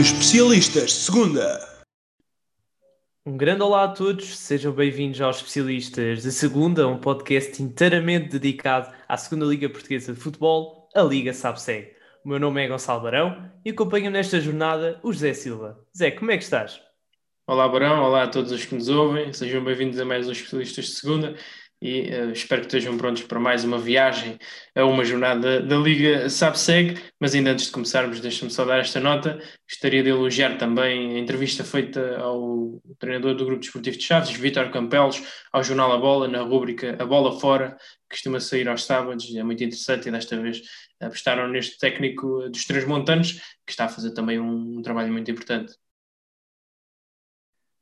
Especialistas Segunda. Um grande olá a todos, sejam bem-vindos aos Especialistas de Segunda, um podcast inteiramente dedicado à Segunda Liga Portuguesa de Futebol, a Liga Sabseg. O meu nome é Gonçalo Barão e acompanho nesta jornada o José Silva. Zé, como é que estás? Olá Barão, olá a todos os que nos ouvem, sejam bem-vindos a mais um Especialistas de Segunda e uh, espero que estejam prontos para mais uma viagem a uma jornada da Liga SAPSEG, mas ainda antes de começarmos, deixa-me só dar esta nota, gostaria de elogiar também a entrevista feita ao treinador do Grupo Desportivo de Chaves, Vítor Campelos, ao Jornal A Bola, na rúbrica A Bola Fora, que costuma sair aos sábados, é muito interessante e desta vez apostaram neste técnico dos Três Montanos, que está a fazer também um, um trabalho muito importante.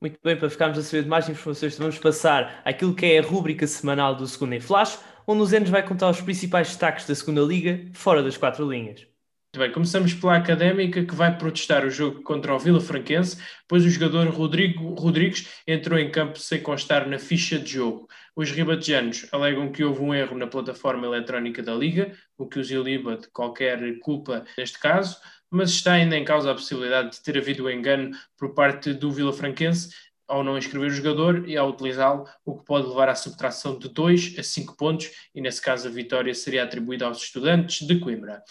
Muito bem, para ficarmos a saber de mais informações, vamos passar àquilo que é a rúbrica semanal do Segunda em Flash, onde o Zé nos vai contar os principais destaques da Segunda Liga, fora das quatro linhas. Muito bem, começamos pela Académica, que vai protestar o jogo contra o Vila Franquense, pois o jogador Rodrigo Rodrigues entrou em campo sem constar na ficha de jogo. Os ribatejanos alegam que houve um erro na plataforma eletrónica da Liga, o que os iliba de qualquer culpa neste caso mas está ainda em causa a possibilidade de ter havido engano por parte do Vila Franquense ao não inscrever o jogador e ao utilizá-lo, o que pode levar à subtração de 2 a 5 pontos, e nesse caso a vitória seria atribuída aos estudantes de Coimbra.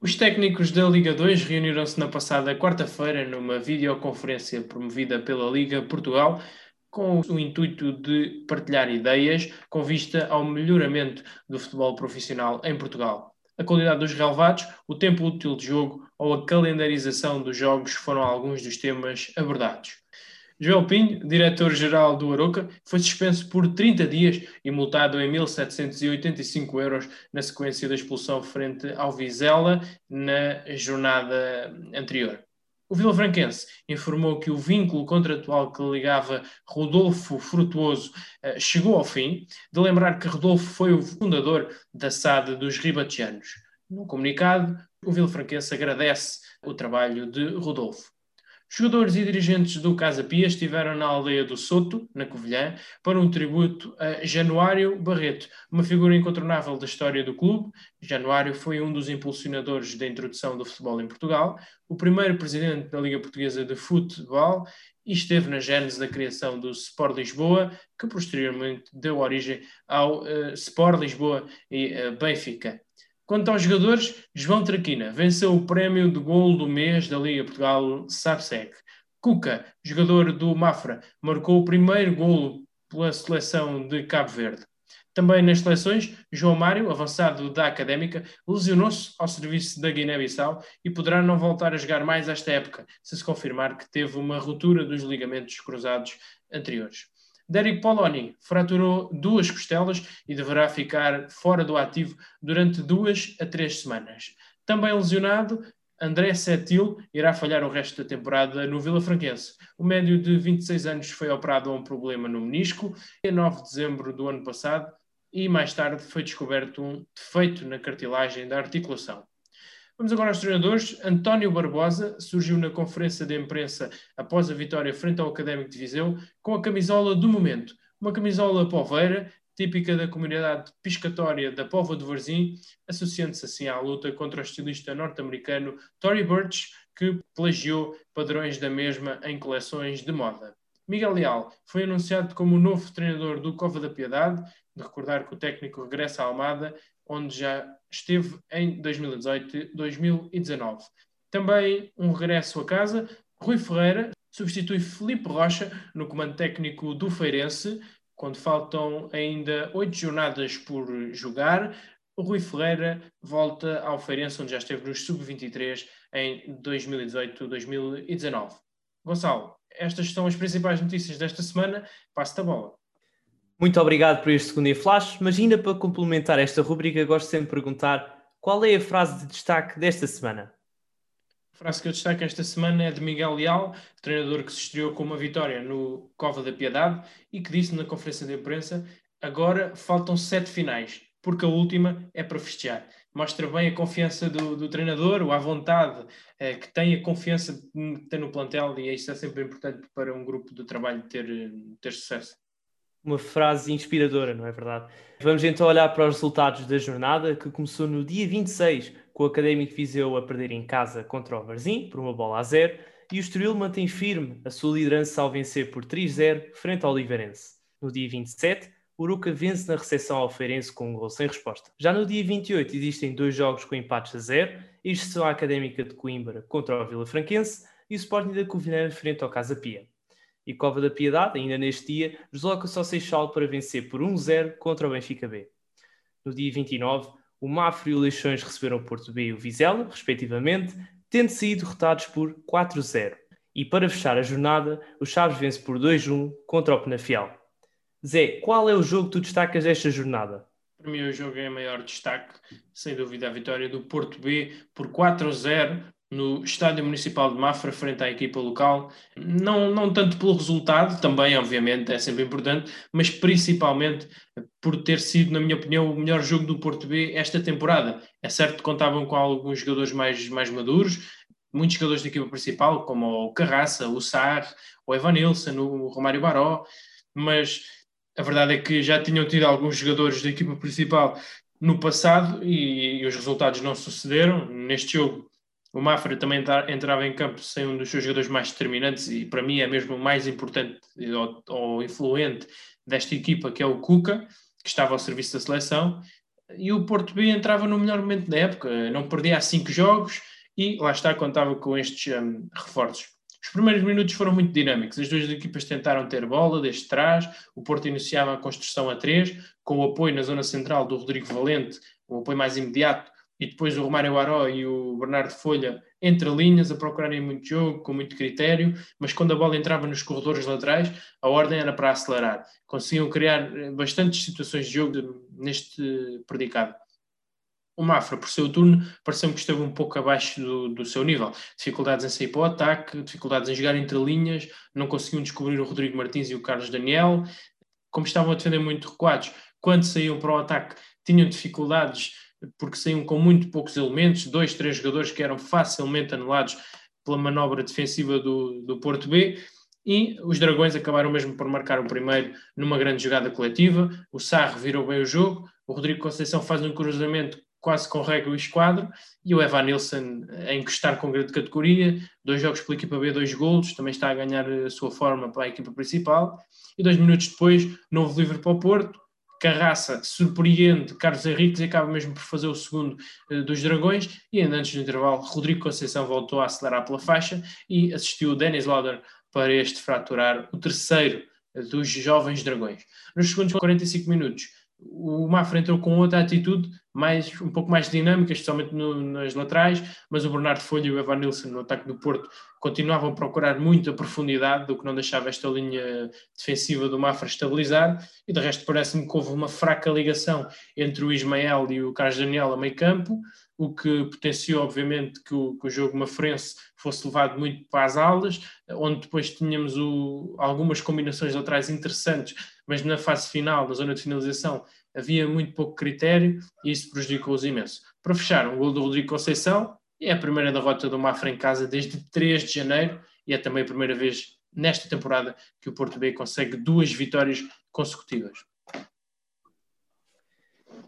Os técnicos da Liga 2 reuniram-se na passada quarta-feira numa videoconferência promovida pela Liga Portugal, com o intuito de partilhar ideias com vista ao melhoramento do futebol profissional em Portugal a qualidade dos relevados, o tempo útil de jogo ou a calendarização dos jogos foram alguns dos temas abordados. João Pinho, diretor-geral do Aroca, foi suspenso por 30 dias e multado em 1.785 euros na sequência da expulsão frente ao Vizela na jornada anterior. O Vila Franquense informou que o vínculo contratual que ligava Rodolfo Frutuoso uh, chegou ao fim, de lembrar que Rodolfo foi o fundador da SAD dos Ribatianos. No comunicado, o Vila Franquense agradece o trabalho de Rodolfo. Jogadores e dirigentes do Casa Pia estiveram na aldeia do Soto, na Covilhã, para um tributo a Januário Barreto, uma figura incontornável da história do clube. Januário foi um dos impulsionadores da introdução do futebol em Portugal, o primeiro presidente da Liga Portuguesa de Futebol e esteve na gênese da criação do Sport Lisboa, que posteriormente deu origem ao uh, Sport Lisboa e uh, Benfica. Quanto aos jogadores, João Traquina venceu o prémio de gol do mês da Liga Portugal SAPSEC. Cuca, jogador do Mafra, marcou o primeiro golo pela seleção de Cabo Verde. Também nas seleções, João Mário, avançado da Académica, lesionou-se ao serviço da Guiné-Bissau e poderá não voltar a jogar mais esta época, se se confirmar que teve uma ruptura dos ligamentos cruzados anteriores. Derek Poloni fraturou duas costelas e deverá ficar fora do ativo durante duas a três semanas. Também lesionado, André Setil irá falhar o resto da temporada no Vila Franquense. O médio de 26 anos foi operado a um problema no menisco em 9 de dezembro do ano passado e mais tarde foi descoberto um defeito na cartilagem da articulação. Vamos agora aos treinadores. António Barbosa surgiu na conferência de imprensa após a vitória frente ao Académico de Viseu com a camisola do momento. Uma camisola poveira, típica da comunidade piscatória da Pova de Varzim, associando-se assim à luta contra o estilista norte-americano Tory Burch, que plagiou padrões da mesma em coleções de moda. Miguel Leal foi anunciado como o novo treinador do Cova da Piedade, de recordar que o técnico regressa à Almada, onde já esteve em 2018-2019. Também um regresso a casa, Rui Ferreira substitui Felipe Rocha no comando técnico do Feirense, quando faltam ainda oito jornadas por jogar. O Rui Ferreira volta ao Feirense, onde já esteve nos Sub-23 em 2018-2019. Gonçalo, estas são as principais notícias desta semana. Passo-te a bola. Muito obrigado por este segundo flash, mas ainda para complementar esta rubrica, gosto sempre de perguntar qual é a frase de destaque desta semana? A frase que eu destaco esta semana é de Miguel Leal, treinador que se estreou com uma vitória no Cova da Piedade e que disse na conferência de imprensa: agora faltam sete finais, porque a última é para festejar. Mostra bem a confiança do, do treinador, a vontade eh, que tem, a confiança que tem no plantel, e isso é sempre importante para um grupo de trabalho ter, ter sucesso uma frase inspiradora, não é verdade? Vamos então olhar para os resultados da jornada, que começou no dia 26, com o Académico Viseu a perder em casa contra o Varzim, por uma bola a zero, e o Estoril mantém firme a sua liderança ao vencer por 3-0 frente ao Oliveirense. No dia 27, o Uruca vence na recepção ao Feirense com um gol sem resposta. Já no dia 28 existem dois jogos com empates a zero, estes são a Académica de Coimbra contra o Vila Franquense e o Sporting da Covilhã frente ao Casa Pia. E Cova da Piedade, ainda neste dia, desloca-se ao Seixal para vencer por 1-0 contra o Benfica B. No dia 29, o Mafra e o Leixões receberam o Porto B e o Vizela, respectivamente, tendo sido derrotados por 4-0. E para fechar a jornada, o Chaves vence por 2-1 contra o Penafiel. Zé, qual é o jogo que tu destacas desta jornada? Para mim, o jogo é maior destaque, sem dúvida, a vitória do Porto B por 4 0 no Estádio Municipal de Mafra, frente à equipa local. Não, não tanto pelo resultado, também, obviamente, é sempre importante, mas principalmente por ter sido, na minha opinião, o melhor jogo do Porto B esta temporada. É certo que contavam com alguns jogadores mais, mais maduros, muitos jogadores da equipa principal, como o Carraça, o Sar, o Evan Nilsson, o Romário Baró, mas a verdade é que já tinham tido alguns jogadores da equipa principal no passado e, e os resultados não sucederam. Neste jogo, o Mafra também entrava em campo sem um dos seus jogadores mais determinantes e para mim é mesmo o mais importante ou, ou influente desta equipa, que é o Cuca, que estava ao serviço da seleção. E o Porto B entrava no melhor momento da época, não perdia há cinco jogos e lá está, contava com estes um, reforços. Os primeiros minutos foram muito dinâmicos. As duas equipas tentaram ter bola desde trás. O Porto iniciava a construção a três, com o apoio na zona central do Rodrigo Valente, o apoio mais imediato, e depois o Romário Aró e o Bernardo Folha entre linhas, a procurarem muito jogo, com muito critério, mas quando a bola entrava nos corredores laterais, a ordem era para acelerar. Conseguiam criar eh, bastantes situações de jogo neste predicado o Mafra, por seu turno, pareceu-me que esteve um pouco abaixo do, do, seu nível. Dificuldades em sair para o ataque, dificuldades em jogar entre linhas, não conseguiam descobrir o Rodrigo Martins e o Carlos Daniel. Como estavam a defender muito recuados, quando saíam para o ataque, tinham dificuldades porque saíam com muito poucos elementos, dois, três jogadores que eram facilmente anulados pela manobra defensiva do, do Porto B. E os Dragões acabaram mesmo por marcar o primeiro numa grande jogada coletiva. O Sarre virou bem o jogo. O Rodrigo Conceição faz um cruzamento quase com regra o esquadro, e o Evan Nilsson a encostar com grande categoria, dois jogos pela equipa B, dois golos, também está a ganhar a sua forma para a equipa principal, e dois minutos depois, novo livre para o Porto, Carraça surpreende Carlos Henriques e acaba mesmo por fazer o segundo uh, dos Dragões, e ainda antes do intervalo, Rodrigo Conceição voltou a acelerar pela faixa e assistiu o Dennis Lauder para este fraturar o terceiro uh, dos jovens Dragões. Nos segundos 45 minutos, o Mafra entrou com outra atitude, mais, um pouco mais dinâmica, especialmente no, nas laterais, mas o Bernardo Folha e o Evan Nilsson no ataque do Porto continuavam a procurar muita profundidade, do que não deixava esta linha defensiva do Mafra estabilizar, e de resto parece-me que houve uma fraca ligação entre o Ismael e o Carlos Daniel a meio campo, o que potenciou, obviamente, que o, que o jogo mafrense fosse levado muito para as alas, onde depois tínhamos o, algumas combinações laterais interessantes, mas na fase final, na zona de finalização, havia muito pouco critério e isso prejudicou-os imenso. Para fechar, um gol do Rodrigo Conceição, é a primeira derrota do Mafra em casa desde 3 de janeiro e é também a primeira vez nesta temporada que o Porto B consegue duas vitórias consecutivas.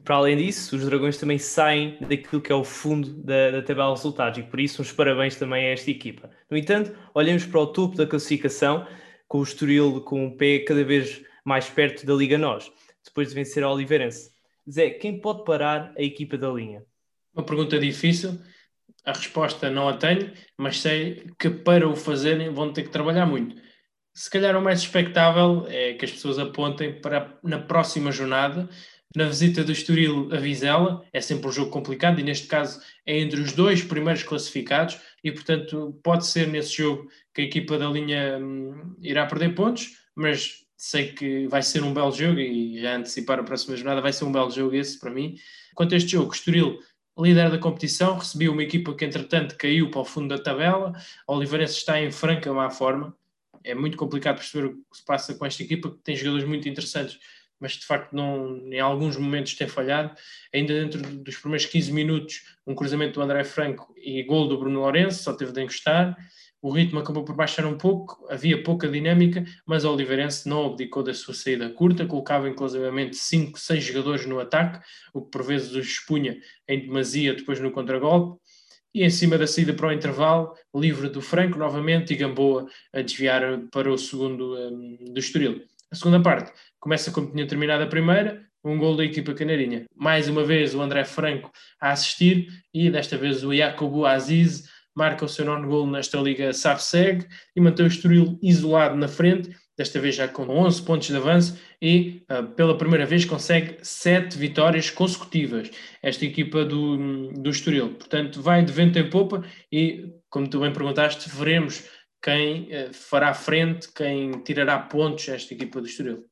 Para além disso, os Dragões também saem daquilo que é o fundo da, da tabela de resultados e por isso uns parabéns também a esta equipa. No entanto, olhamos para o topo da classificação com o Estoril com o pé cada vez mais perto da Liga Nós, depois de vencer a Oliveirense. Zé, quem pode parar a equipa da linha? Uma pergunta difícil, a resposta não a tenho, mas sei que para o fazerem vão ter que trabalhar muito. Se calhar o mais expectável é que as pessoas apontem para na próxima jornada, na visita do Estoril a Vizela, é sempre um jogo complicado e neste caso é entre os dois primeiros classificados e portanto pode ser nesse jogo que a equipa da linha hum, irá perder pontos, mas sei que vai ser um belo jogo e já antecipar a próxima jornada vai ser um belo jogo esse para mim. Quanto a este jogo, Estoril, líder da competição, recebeu uma equipa que entretanto caiu para o fundo da tabela, a Oliveirense está em franca má forma, é muito complicado perceber o que se passa com esta equipa, que tem jogadores muito interessantes, mas de facto não, em alguns momentos tem falhado. Ainda dentro dos primeiros 15 minutos, um cruzamento do André Franco e gol do Bruno Lourenço, só teve de encostar o ritmo acabou por baixar um pouco, havia pouca dinâmica, mas o Oliveirense não abdicou da sua saída curta, colocava inclusivamente 5, 6 jogadores no ataque, o que por vezes os expunha em demasia depois no contragolpe. e em cima da saída para o intervalo, livre do Franco novamente e Gamboa a desviar para o segundo um, do Estoril. A segunda parte começa como tinha terminado a primeira, um gol da equipa canarinha. Mais uma vez o André Franco a assistir e desta vez o Jacobo Aziz marca o seu nono gol nesta Liga SAF-SEG e mantém o Estoril isolado na frente, desta vez já com 11 pontos de avanço e uh, pela primeira vez consegue 7 vitórias consecutivas esta equipa do, do Estoril. Portanto, vai de vento em popa e, como tu bem perguntaste, veremos quem uh, fará frente, quem tirará pontos esta equipa do Estoril.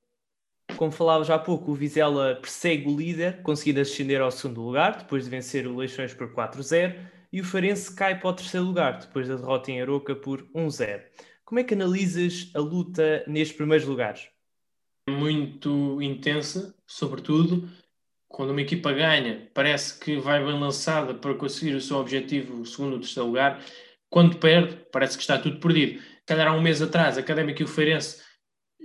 Como falava já há pouco, o Vizela persegue o líder, conseguindo ascender ao segundo lugar, depois de vencer o Leixões por 4-0, e o Farense cai para o terceiro lugar, depois da derrota em Aroca por 1-0. Como é que analisas a luta nestes primeiros lugares? Muito intensa, sobretudo quando uma equipa ganha, parece que vai bem lançada para conseguir o seu objetivo, o segundo ou terceiro lugar. Quando perde, parece que está tudo perdido. Calhar há um mês atrás, a Académica e o Feirense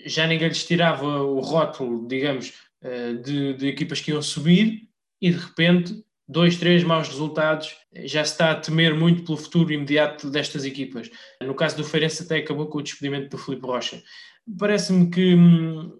já ninguém lhes tirava o rótulo, digamos, eh, de, de equipas que iam subir e de repente dois, três maus resultados, já se está a temer muito pelo futuro imediato destas equipas. No caso do Feirense até acabou com o despedimento do Filipe Rocha. Parece-me que, hum,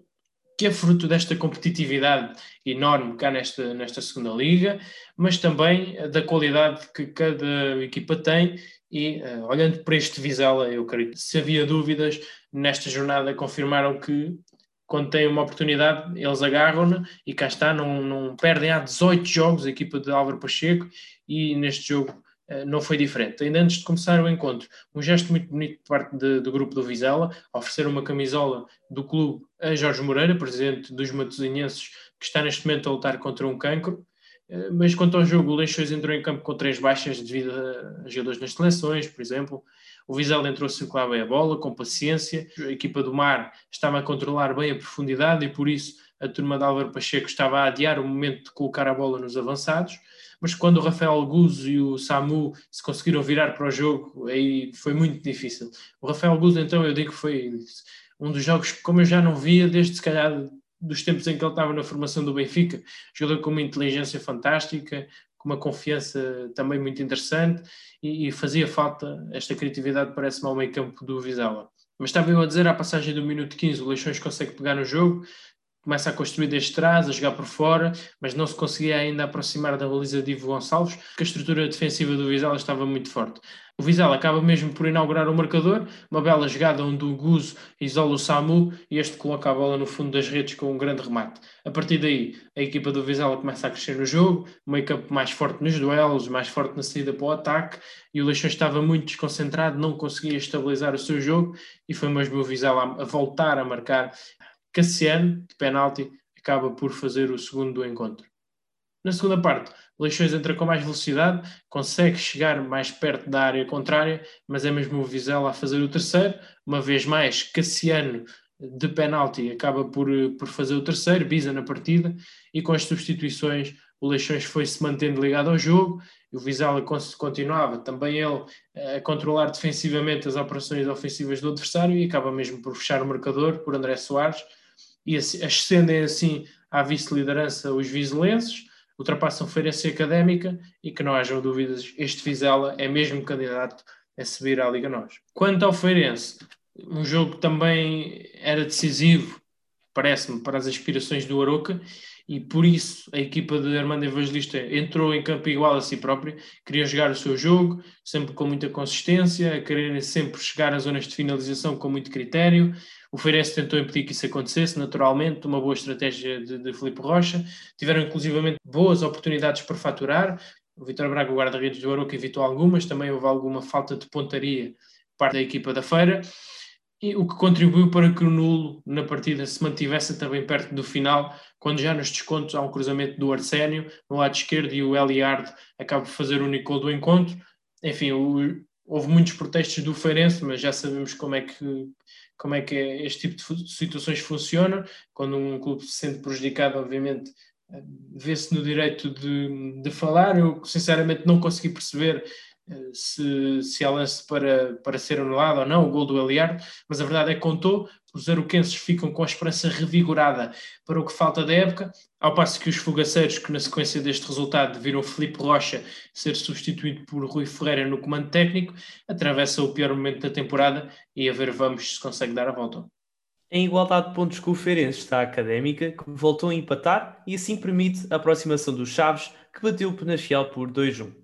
que é fruto desta competitividade enorme cá nesta, nesta segunda liga, mas também da qualidade que cada equipa tem e uh, olhando para este Vizela, eu creio que se havia dúvidas nesta jornada confirmaram que quando têm uma oportunidade, eles agarram-na e cá está, não, não perdem há 18 jogos a equipa de Álvaro Pacheco e neste jogo uh, não foi diferente. Ainda antes de começar o encontro, um gesto muito bonito por parte de, do grupo do Vizela, oferecer uma camisola do clube a Jorge Moreira, presidente dos Matosinhenses, que está neste momento a lutar contra um cancro. Uh, mas quanto ao jogo, o Leixões entrou em campo com três baixas devido a jogadores nas seleções, por exemplo. O Vizela entrou a circular bem a bola, com paciência. A equipa do Mar estava a controlar bem a profundidade e por isso a turma de Álvaro Pacheco estava a adiar o momento de colocar a bola nos avançados. Mas quando o Rafael Guzzo e o Samu se conseguiram virar para o jogo, aí foi muito difícil. O Rafael Guzzo, então, eu digo que foi um dos jogos que, como eu já não via, desde se calhar dos tempos em que ele estava na formação do Benfica, jogador com uma inteligência fantástica, com uma confiança também muito interessante e, e fazia falta esta criatividade, parece-me, ao meio campo do Vizela. Mas estava eu a dizer, à passagem do minuto 15, o Leixões consegue pegar no jogo, começa a construir desde trás, a jogar por fora, mas não se conseguia ainda aproximar da baliza de Ivo Gonçalves, porque a estrutura defensiva do Vizela estava muito forte. O Vizela acaba mesmo por inaugurar o marcador, uma bela jogada onde o Guzo isola o Samu e este coloca a bola no fundo das redes com um grande remate. A partir daí, a equipa do Vizela começa a crescer no jogo, meio campo mais forte nos duelos, mais forte na saída para o ataque, e o Leixões estava muito desconcentrado, não conseguia estabilizar o seu jogo, e foi mesmo o Vizela a voltar a marcar. Cassiano, de penalti, acaba por fazer o segundo do encontro. Na segunda parte, Leixões entra com mais velocidade, consegue chegar mais perto da área contrária, mas é mesmo o Vizela a fazer o terceiro. Uma vez mais, Cassiano de penalti acaba por, por fazer o terceiro, Bisa na partida, e com as substituições o Leixões foi-se mantendo ligado ao jogo, o Vizela continuava também ele a controlar defensivamente as operações ofensivas do adversário e acaba mesmo por fechar o marcador por André Soares, e ascendem assim à vice-liderança os vizelenses, ultrapassam Feirense Académica e que não hajam dúvidas, este Vizela é mesmo candidato a subir à Liga Nós. Quanto ao Feirense, um jogo que também era decisivo, parece-me, para as aspirações do Aroca e por isso a equipa de Armando Evangelista entrou em campo igual a si própria, queria jogar o seu jogo, sempre com muita consistência, a querer sempre chegar às zonas de finalização com muito critério, o Feirense tentou impedir que isso acontecesse, naturalmente, uma boa estratégia de, de Filipe Rocha. Tiveram inclusivamente boas oportunidades para faturar. O Vitor Braga, o guarda-redes do Aroca, evitou algumas. Também houve alguma falta de pontaria por parte da equipa da Feira. E o que contribuiu para que o nulo na partida se mantivesse também perto do final, quando já nos descontos há um cruzamento do Arsénio no lado esquerdo e o Eliard acaba por fazer o único do encontro. Enfim, o, houve muitos protestos do Feirense, mas já sabemos como é que como é que este tipo de situações funciona. Quando um clube se sente prejudicado, obviamente, eh, vê-se no direito de, de falar. Eu, sinceramente, não consegui perceber se, se há lance para, para ser anulado ou não, o gol do Eliardo, mas a verdade é que contou, os aroquenses ficam com a esperança revigorada para o que falta da época, ao passo que os fogaceiros, que na sequência deste resultado viram Felipe Rocha ser substituído por Rui Ferreira no comando técnico, atravessam o pior momento da temporada e a ver vamos se consegue dar a volta. Em igualdade de pontos com o Feirense está a Académica, que voltou a empatar e assim permite a aproximação dos Chaves, que bateu o Penafiel por 2-1.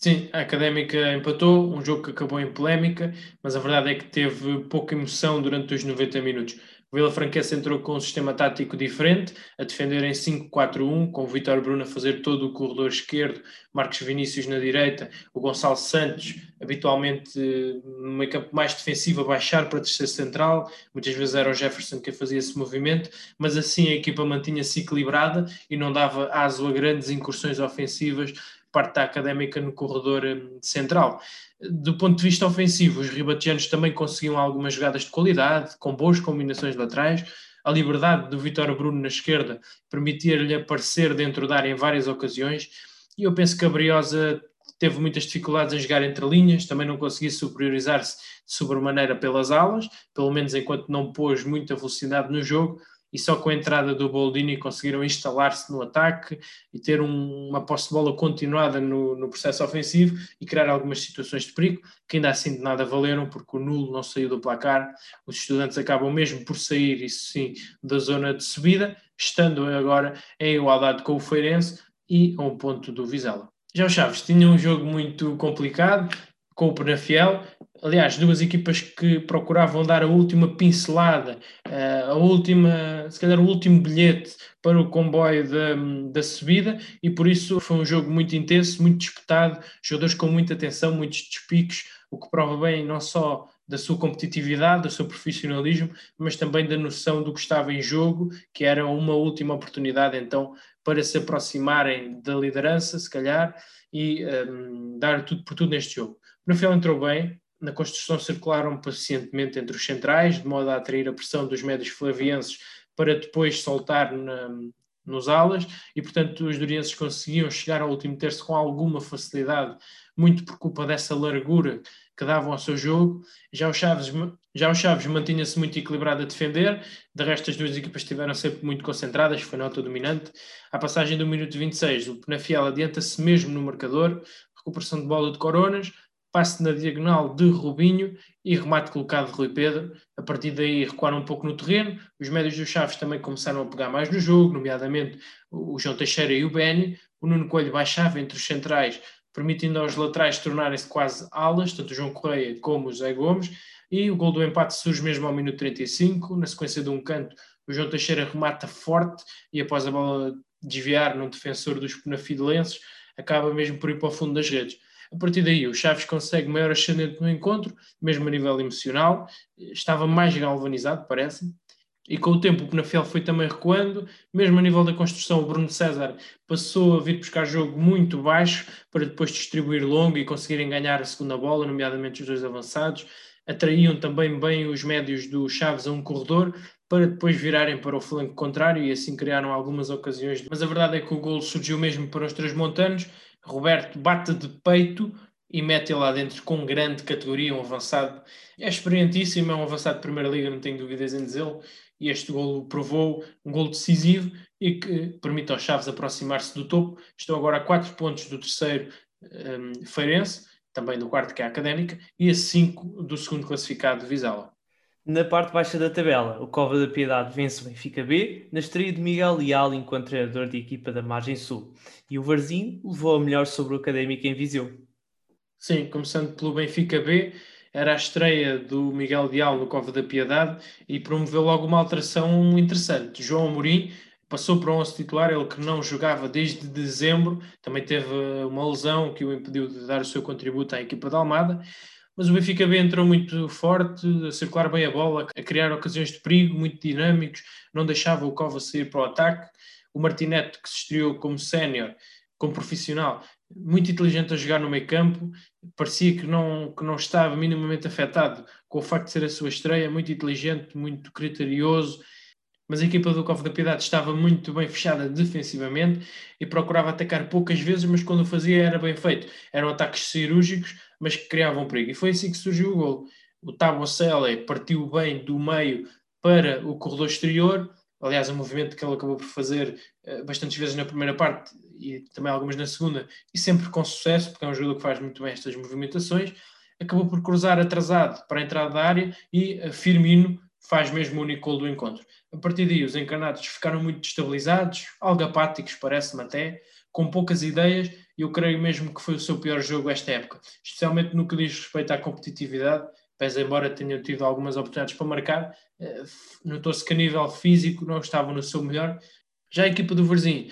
Sim, a Académica empatou, um jogo que acabou em polémica, mas a verdade é que teve pouca emoção durante os 90 minutos. O Vila Franquense entrou com um sistema tático diferente, a defender em 5-4-1, com o Vitor Bruno a fazer todo o corredor esquerdo, Marcos Vinícius na direita, o Gonçalo Santos, habitualmente no meio campo mais defensivo, a baixar para terceiro central, muitas vezes era o Jefferson que fazia esse movimento, mas assim a equipa mantinha-se equilibrada e não dava aso a grandes incursões ofensivas parte da académica no corredor hum, central. Do ponto de vista ofensivo, os ribatianos também conseguiam algumas jogadas de qualidade, com boas combinações laterais. A liberdade do Vitor Bruno na esquerda permitia-lhe aparecer dentro da área em várias ocasiões. E eu penso que a Briosa teve muitas dificuldades em jogar entre linhas, também não conseguia superiorizar-se de sobremaneira pelas alas, pelo menos enquanto não pôs muita velocidade no jogo e só com a entrada do Boldini conseguiram instalar-se no ataque e ter um, uma posse de bola continuada no, no, processo ofensivo e criar algumas situações de perigo que ainda assim de nada valeram porque o nulo não saiu do placar. Os estudantes acabam mesmo por sair, isso sim, da zona de subida, estando agora em igualdade com o Feirense e a um ponto do Vizela. Já os Chaves tinham um jogo muito complicado, com o Penafiel. Aliás, duas equipas que procuravam dar a última pincelada, eh, a última, se calhar o último bilhete para o comboio da, da subida, e por isso foi um jogo muito intenso, muito disputado, jogadores com muita atenção, muitos despiques, o que prova bem não só da sua competitividade, do seu profissionalismo, mas também da noção do que estava em jogo, que era uma última oportunidade então para se aproximarem da liderança, se calhar, e um, ehm, dar tudo por tudo neste jogo. No final entrou bem, na construção circularam pacientemente entre os centrais, de modo a atrair a pressão dos médios flavienses para depois soltar na, nos alas, e portanto os durienses conseguiam chegar ao último terço com alguma facilidade, muito por culpa dessa largura que davam ao seu jogo. Já o Chaves, já o Chaves mantinha-se muito equilibrado a defender, de resto as duas equipas estiveram sempre muito concentradas, foi nota dominante. À passagem do minuto 26, o Penafiel adianta-se mesmo no marcador, recuperação de bola de Coronas, passe na diagonal de Rubinho e remate colocado de Rui Pedro. A partir daí recuaram um pouco no terreno. Os médios dos Chaves também começaram a pegar mais no jogo, nomeadamente o João Teixeira e o Beni. O Nuno Coelho baixava entre os centrais, permitindo aos laterais tornarem-se quase alas, tanto o João Correia como o Zé Gomes. E o gol do empate surge mesmo ao minuto 35. Na sequência de um canto, o João Teixeira remata forte e após a bola desviar num defensor dos penafidelenses, acaba mesmo por ir para o fundo das redes. A partir daí, o Chaves consegue maior ascendente no encontro, mesmo a nível emocional, estava mais galvanizado, parece. E com o tempo o Penafiel foi também recuando, mesmo a nível da construção, o Bruno César passou a vir buscar jogo muito baixo para depois distribuir longo e conseguirem ganhar a segunda bola, nomeadamente os dois avançados. Atraíam também bem os médios do Chaves a um corredor para depois virarem para o flanco contrário e assim criaram algumas ocasiões. Mas a verdade é que o gol surgiu mesmo para os três montanos Roberto bate de peito e mete lá dentro com grande categoria, um avançado. É experientíssimo, é um avançado de Primeira Liga, não tenho dúvidas em dizê-lo. E este gol provou um gol decisivo e que permite aos Chaves aproximar-se do topo. Estão agora a 4 pontos do terceiro um, Feirense, também do quarto que é a Académica, e a 5 do segundo classificado Vizela. Na parte baixa da tabela, o Cova da Piedade vence o Benfica B, na estreia de Miguel Leal enquanto treinador de equipa da Margem Sul. E o Varzim levou a melhor sobre o Académico em Viseu. Sim, começando pelo Benfica B, era a estreia do Miguel Leal no Cova da Piedade e promoveu logo uma alteração interessante. João Amorim passou para o 11 titular, ele que não jogava desde dezembro, também teve uma lesão que o impediu de dar o seu contributo à equipa da Almada mas o Benfica B entrou muito forte, a circular bem a bola, a criar ocasiões de perigo, muito dinâmicos, não deixava o Cova sair para o ataque. O Martinete, que se estreou como sénior, como profissional, muito inteligente a jogar no meio campo, parecia que não, que não estava minimamente afetado com o facto de ser a sua estreia, muito inteligente, muito criterioso, mas a equipa do Cofre da Piedade estava muito bem fechada defensivamente e procurava atacar poucas vezes, mas quando o fazia era bem feito. Eram ataques cirúrgicos, mas que criavam perigo. E foi assim que surgiu o gol. O Tabo Sele partiu bem do meio para o corredor exterior, aliás, um movimento que ele acabou por fazer uh, bastantes vezes na primeira parte e também algumas na segunda, e sempre com sucesso, porque é um jogador que faz muito bem estas movimentações. Acabou por cruzar atrasado para a entrada da área e uh, Firmino faz mesmo o único gol do encontro. A partir daí, os encarnados ficaram muito destabilizados, algo apáticos, parece-me até, com poucas ideias, eu creio mesmo que foi o seu pior jogo esta época, especialmente no que diz respeito à competitividade. Pese embora tenham tido algumas oportunidades para marcar, eh, notou-se que a nível físico não estavam no seu melhor. Já a equipa do Varzim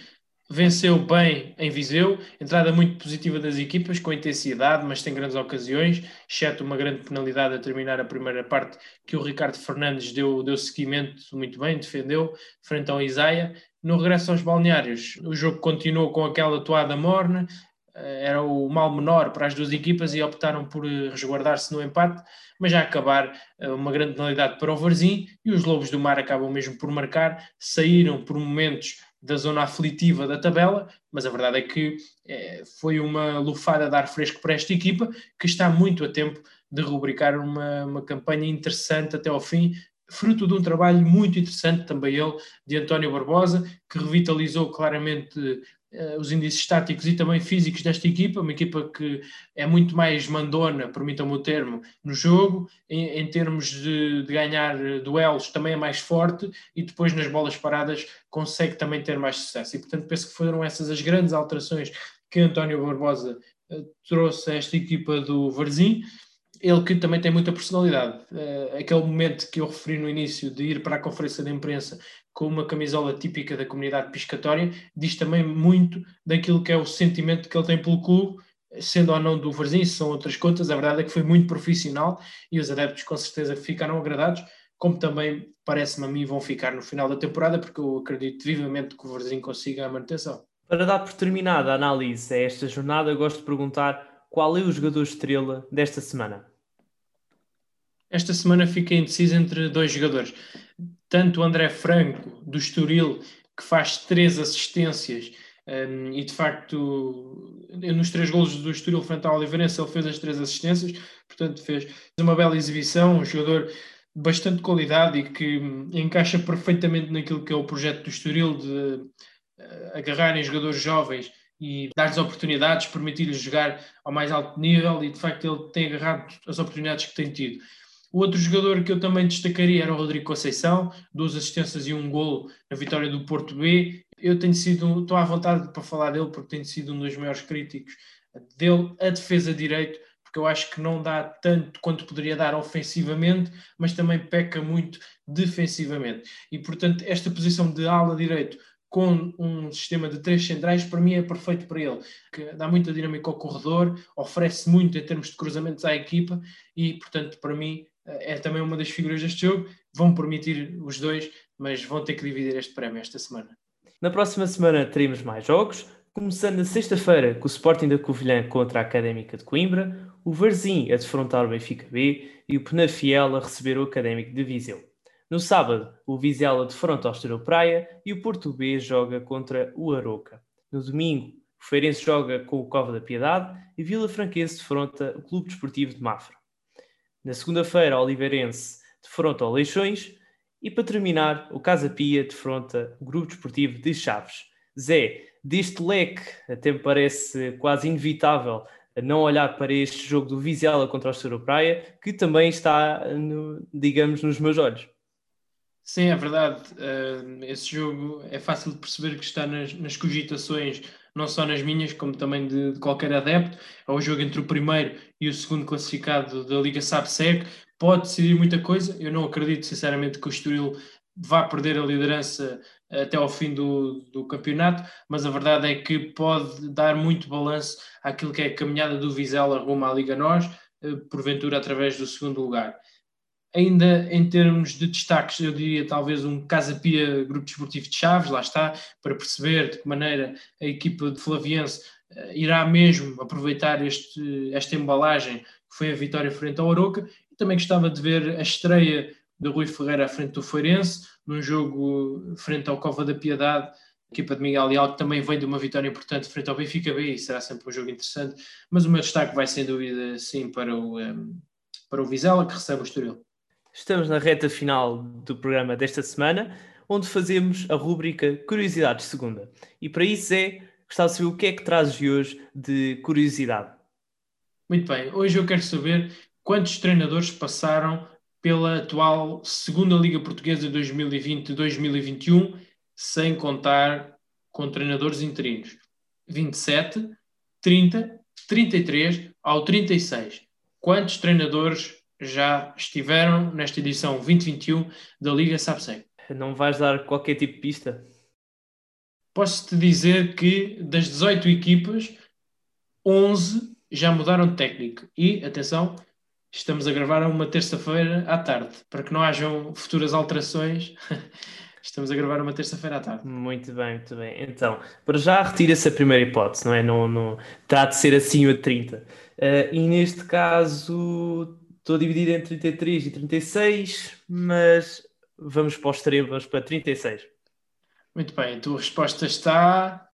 venceu bem em Viseu, entrada muito positiva das equipas, com intensidade, mas tem grandes ocasiões, exceto uma grande penalidade a terminar a primeira parte, que o Ricardo Fernandes deu, deu seguimento muito bem, defendeu, frente ao Isaia. No regresso aos balneários, o jogo continuou com aquela toada morna, eh, era o mal menor para as duas equipas e optaram por eh, resguardar-se no empate, mas já acabar eh, uma grande penalidade para o Varzim e os Lobos do Mar acabam mesmo por marcar, saíram por momentos da zona aflitiva da tabela, mas a verdade é que foi uma lufada de ar fresco para esta equipa, que está muito a tempo de rubricar uma, uma campanha interessante até ao fim, fruto de um trabalho muito interessante também ele, de António Barbosa, que revitalizou claramente uh, os índices estáticos e também físicos desta equipa, uma equipa que é muito mais mandona, permitam-me o termo, no jogo, em, em termos de, de, ganhar duelos também é mais forte e depois nas bolas paradas consegue também ter mais sucesso. E portanto penso que foram essas as grandes alterações que António Barbosa uh, trouxe a esta equipa do Varzim ele que também tem muita personalidade. Uh, aquele momento que eu referi no início de ir para a conferência de imprensa com uma camisola típica da comunidade piscatória, diz também muito daquilo que é o sentimento que ele tem pelo clube, sendo ou não do Varzim, são outras contas, a verdade é que foi muito profissional e os adeptos com certeza ficaram agradados, como também parece-me a mim vão ficar no final da temporada, porque eu acredito vivamente que o Varzim consiga a manutenção. Para dar por terminada a análise a esta jornada, gosto de perguntar qual é o jogador estrela desta semana? Esta semana fica indeciso entre dois jogadores. Tanto o André Franco, do Estoril, que faz três assistências, um, e de facto, nos três golos do Estoril frente ao Oliveirense, ele fez as três assistências, portanto, fez uma bela exibição. Um jogador de bastante qualidade e que encaixa perfeitamente naquilo que é o projeto do Estoril de uh, agarrarem jogadores jovens e dar-lhes oportunidades, permitir-lhes jogar ao mais alto nível e de facto ele tem agarrado as oportunidades que tem tido. O outro jogador que eu também destacaria era o Rodrigo Conceição, duas assistências e um golo na vitória do Porto B. Eu tenho sido, estou à vontade para falar dele, porque tenho sido um dos maiores críticos dele, a defesa de direito, porque eu acho que não dá tanto quanto poderia dar ofensivamente, mas também peca muito defensivamente. E portanto, esta posição de ala direito com um sistema de três centrais, para mim é perfeito para ele, que dá muita dinâmica ao corredor, oferece muito em termos de cruzamentos à equipa e, portanto, para mim é também uma das figuras deste jogo. Vão permitir os dois, mas vão ter que dividir este prémio esta semana. Na próxima semana teremos mais jogos, começando na sexta-feira com o Sporting da Covilhã contra a Académica de Coimbra, o Varzim a defrontar o Benfica B e o Penafiel a receber o Académico de Viseu. No sábado, o Vizela defronta ao Estoril Praia e o B joga contra o Aroca. No domingo, o Feirense joga com o Cova da Piedade e Vila Franquense defronta o Clube Desportivo de Mafra. Na segunda-feira, o Oliveirense defronta o Leixões. E para terminar, o Casa Pia defronta o Grupo Desportivo de Chaves. Zé, deste leque, até me parece quase inevitável não olhar para este jogo do Vizela contra o Estouro Praia, que também está, no, digamos, nos meus olhos. Sim, é verdade. Uh, esse jogo é fácil de perceber que está nas, nas cogitações não só nas minhas, como também de, de, qualquer adepto. É o jogo entre o primeiro e o segundo classificado da Liga SAPSEC. Pode decidir muita coisa. Eu não acredito, sinceramente, que o Estoril vá perder a liderança até ao fim do, do campeonato, mas a verdade é que pode dar muito balanço àquilo que é a caminhada do Vizela rumo à Liga Nós, eh, porventura através do segundo lugar. Ainda em termos de destaques, eu diria talvez um Casa Pia Grupo Desportivo de Chaves, lá está, para perceber de que maneira a equipa de Flaviense uh, irá mesmo aproveitar este, esta embalagem que foi a vitória frente ao Aroca. E também gostava de ver a estreia de Rui Ferreira à frente do Feirense, num jogo frente ao Cova da Piedade, equipa de Miguel Leal, que também vem de uma vitória importante frente ao Benfica B, e será sempre um jogo interessante. Mas o meu destaque vai sem dúvida sim para o, um, para o Vizela, que recebe o Estoril. Estamos na reta final do programa desta semana, onde fazemos a rúbrica Curiosidades Segunda. E para isso é, gostava de saber o que é que trazes hoje de curiosidade. Muito bem, hoje eu quero saber quantos treinadores passaram pela atual Segunda Liga Portuguesa 2020-2021 sem contar com treinadores interinos. 27, 30, 33 ao 36. Quantos treinadores já estiveram nesta edição 2021 da Liga Sapsec? Não vais dar qualquer tipo de pista? Posso-te dizer que das 18 equipas, 11 já mudaram de técnico. E, atenção, estamos a gravar uma terça-feira à tarde, para que não hajam futuras alterações. Estamos a gravar uma terça-feira à tarde. Muito bem, muito bem. Então, para já retira-se a primeira hipótese, não é? Não, não, terá de ser acima de 30. Uh, e neste caso, estou dividido entre 33 e 36, mas vamos para os extremos, para 36. Muito bem, a tua resposta está.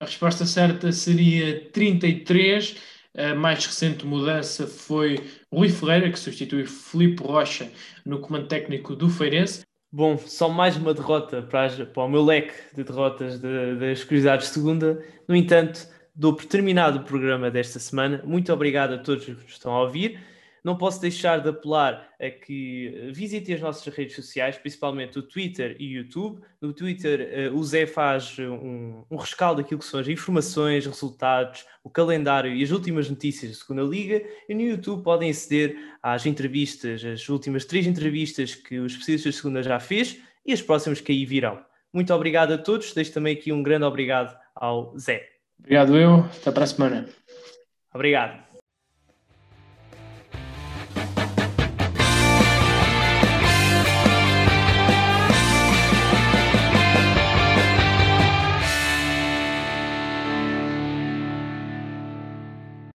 A resposta certa seria 33 a mais recente mudança foi Rui Ferreira, que substitui Filipe Rocha no comando técnico do Feirense. Bom, só mais uma derrota para, para o meu leque de derrotas de, das curiosidades de segunda. No entanto, dou por terminado o programa desta semana. Muito obrigado a todos que estão a ouvir. Não posso deixar de apelar a que visitem as nossas redes sociais, principalmente o Twitter e o YouTube. No Twitter, eh, o Zé faz um, um rescaldo daquilo que são as informações, resultados, o calendário e as últimas notícias da Segunda Liga. E no YouTube podem aceder às entrevistas, as últimas três entrevistas que os especialistas da Segunda já fez e as próximas que aí virão. Muito obrigado a todos. Deixo também aqui um grande obrigado ao Zé. Obrigado eu. Até para a semana. Obrigado.